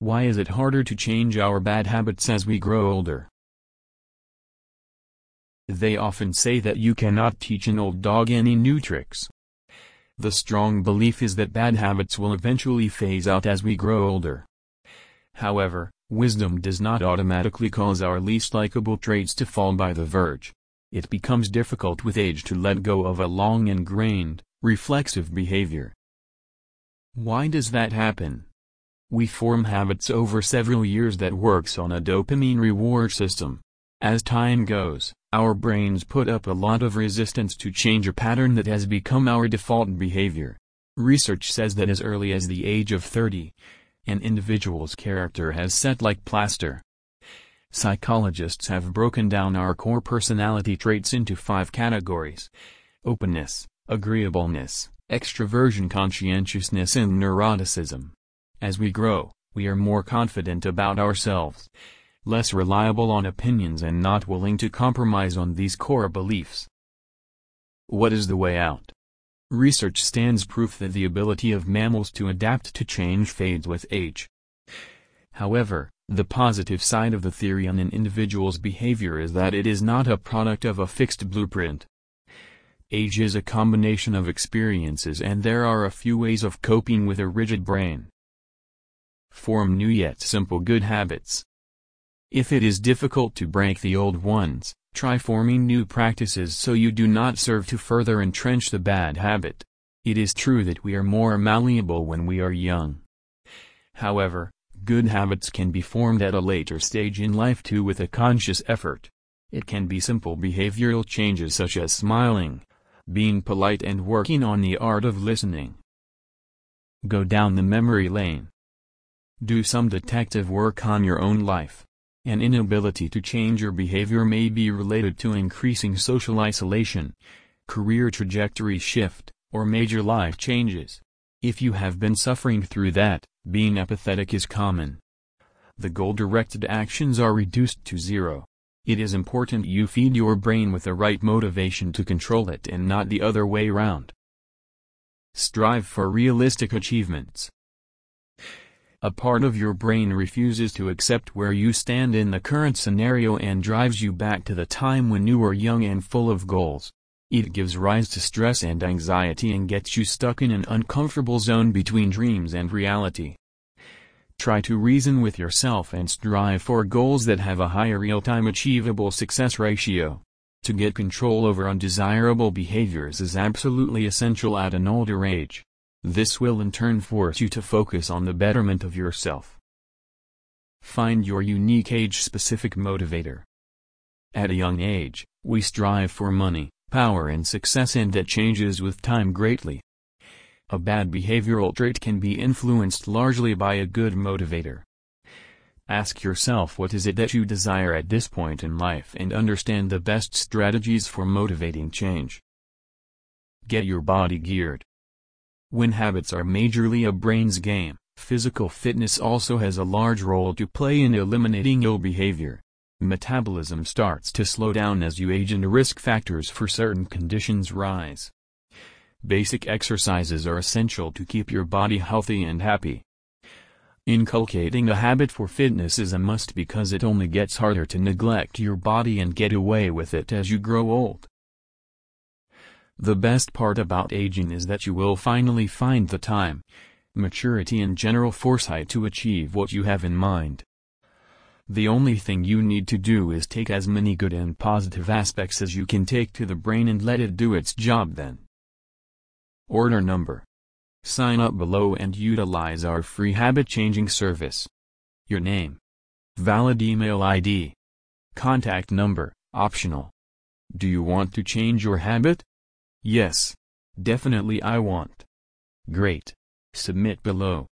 Why is it harder to change our bad habits as we grow older? They often say that you cannot teach an old dog any new tricks. The strong belief is that bad habits will eventually phase out as we grow older. However, wisdom does not automatically cause our least likable traits to fall by the verge. It becomes difficult with age to let go of a long ingrained, reflexive behavior. Why does that happen? We form habits over several years that works on a dopamine reward system. As time goes, our brains put up a lot of resistance to change a pattern that has become our default behavior. Research says that as early as the age of 30, an individual's character has set like plaster. Psychologists have broken down our core personality traits into five categories. Openness, agreeableness, extroversion conscientiousness and neuroticism. As we grow, we are more confident about ourselves less reliable on opinions and not willing to compromise on these core beliefs. What is the way out? Research stands proof that the ability of mammals to adapt to change fades with age. However, the positive side of the theory on an individual's behavior is that it is not a product of a fixed blueprint. Age is a combination of experiences and there are a few ways of coping with a rigid brain. Form new yet simple good habits. If it is difficult to break the old ones, try forming new practices so you do not serve to further entrench the bad habit. It is true that we are more malleable when we are young. However, good habits can be formed at a later stage in life too with a conscious effort. It can be simple behavioral changes such as smiling, being polite and working on the art of listening. Go down the memory lane. Do some detective work on your own life. An inability to change your behavior may be related to increasing social isolation, career trajectory shift, or major life changes. If you have been suffering through that, being apathetic is common. The goal-directed actions are reduced to zero. It is important you feed your brain with the right motivation to control it and not the other way round. Strive for realistic achievements. A part of your brain refuses to accept where you stand in the current scenario and drives you back to the time when you were young and full of goals. It gives rise to stress and anxiety and gets you stuck in an uncomfortable zone between dreams and reality. Try to reason with yourself and strive for goals that have a higher real-time achievable success ratio. To get control over undesirable behaviors is absolutely essential at an older age. This will in turn force you to focus on the betterment of yourself. Find your unique age-specific motivator. At a young age, we strive for money, power and success and that changes with time greatly. A bad behavioral trait can be influenced largely by a good motivator. Ask yourself what is it that you desire at this point in life and understand the best strategies for motivating change. Get your body geared. When habits are majorly a brain's game, physical fitness also has a large role to play in eliminating ill behavior. Metabolism starts to slow down as you age and risk factors for certain conditions rise. Basic exercises are essential to keep your body healthy and happy. Inculcating a habit for fitness is a must because it only gets harder to neglect your body and get away with it as you grow old. The best part about aging is that you will finally find the time, maturity and general foresight to achieve what you have in mind. The only thing you need to do is take as many good and positive aspects as you can take to the brain and let it do its job then. Order number. Sign up below and utilize our free habit-changing service. Your name. Valid email ID. Contact number, optional. Do you want to change your habit? Yes. Definitely I want. Great. Submit below.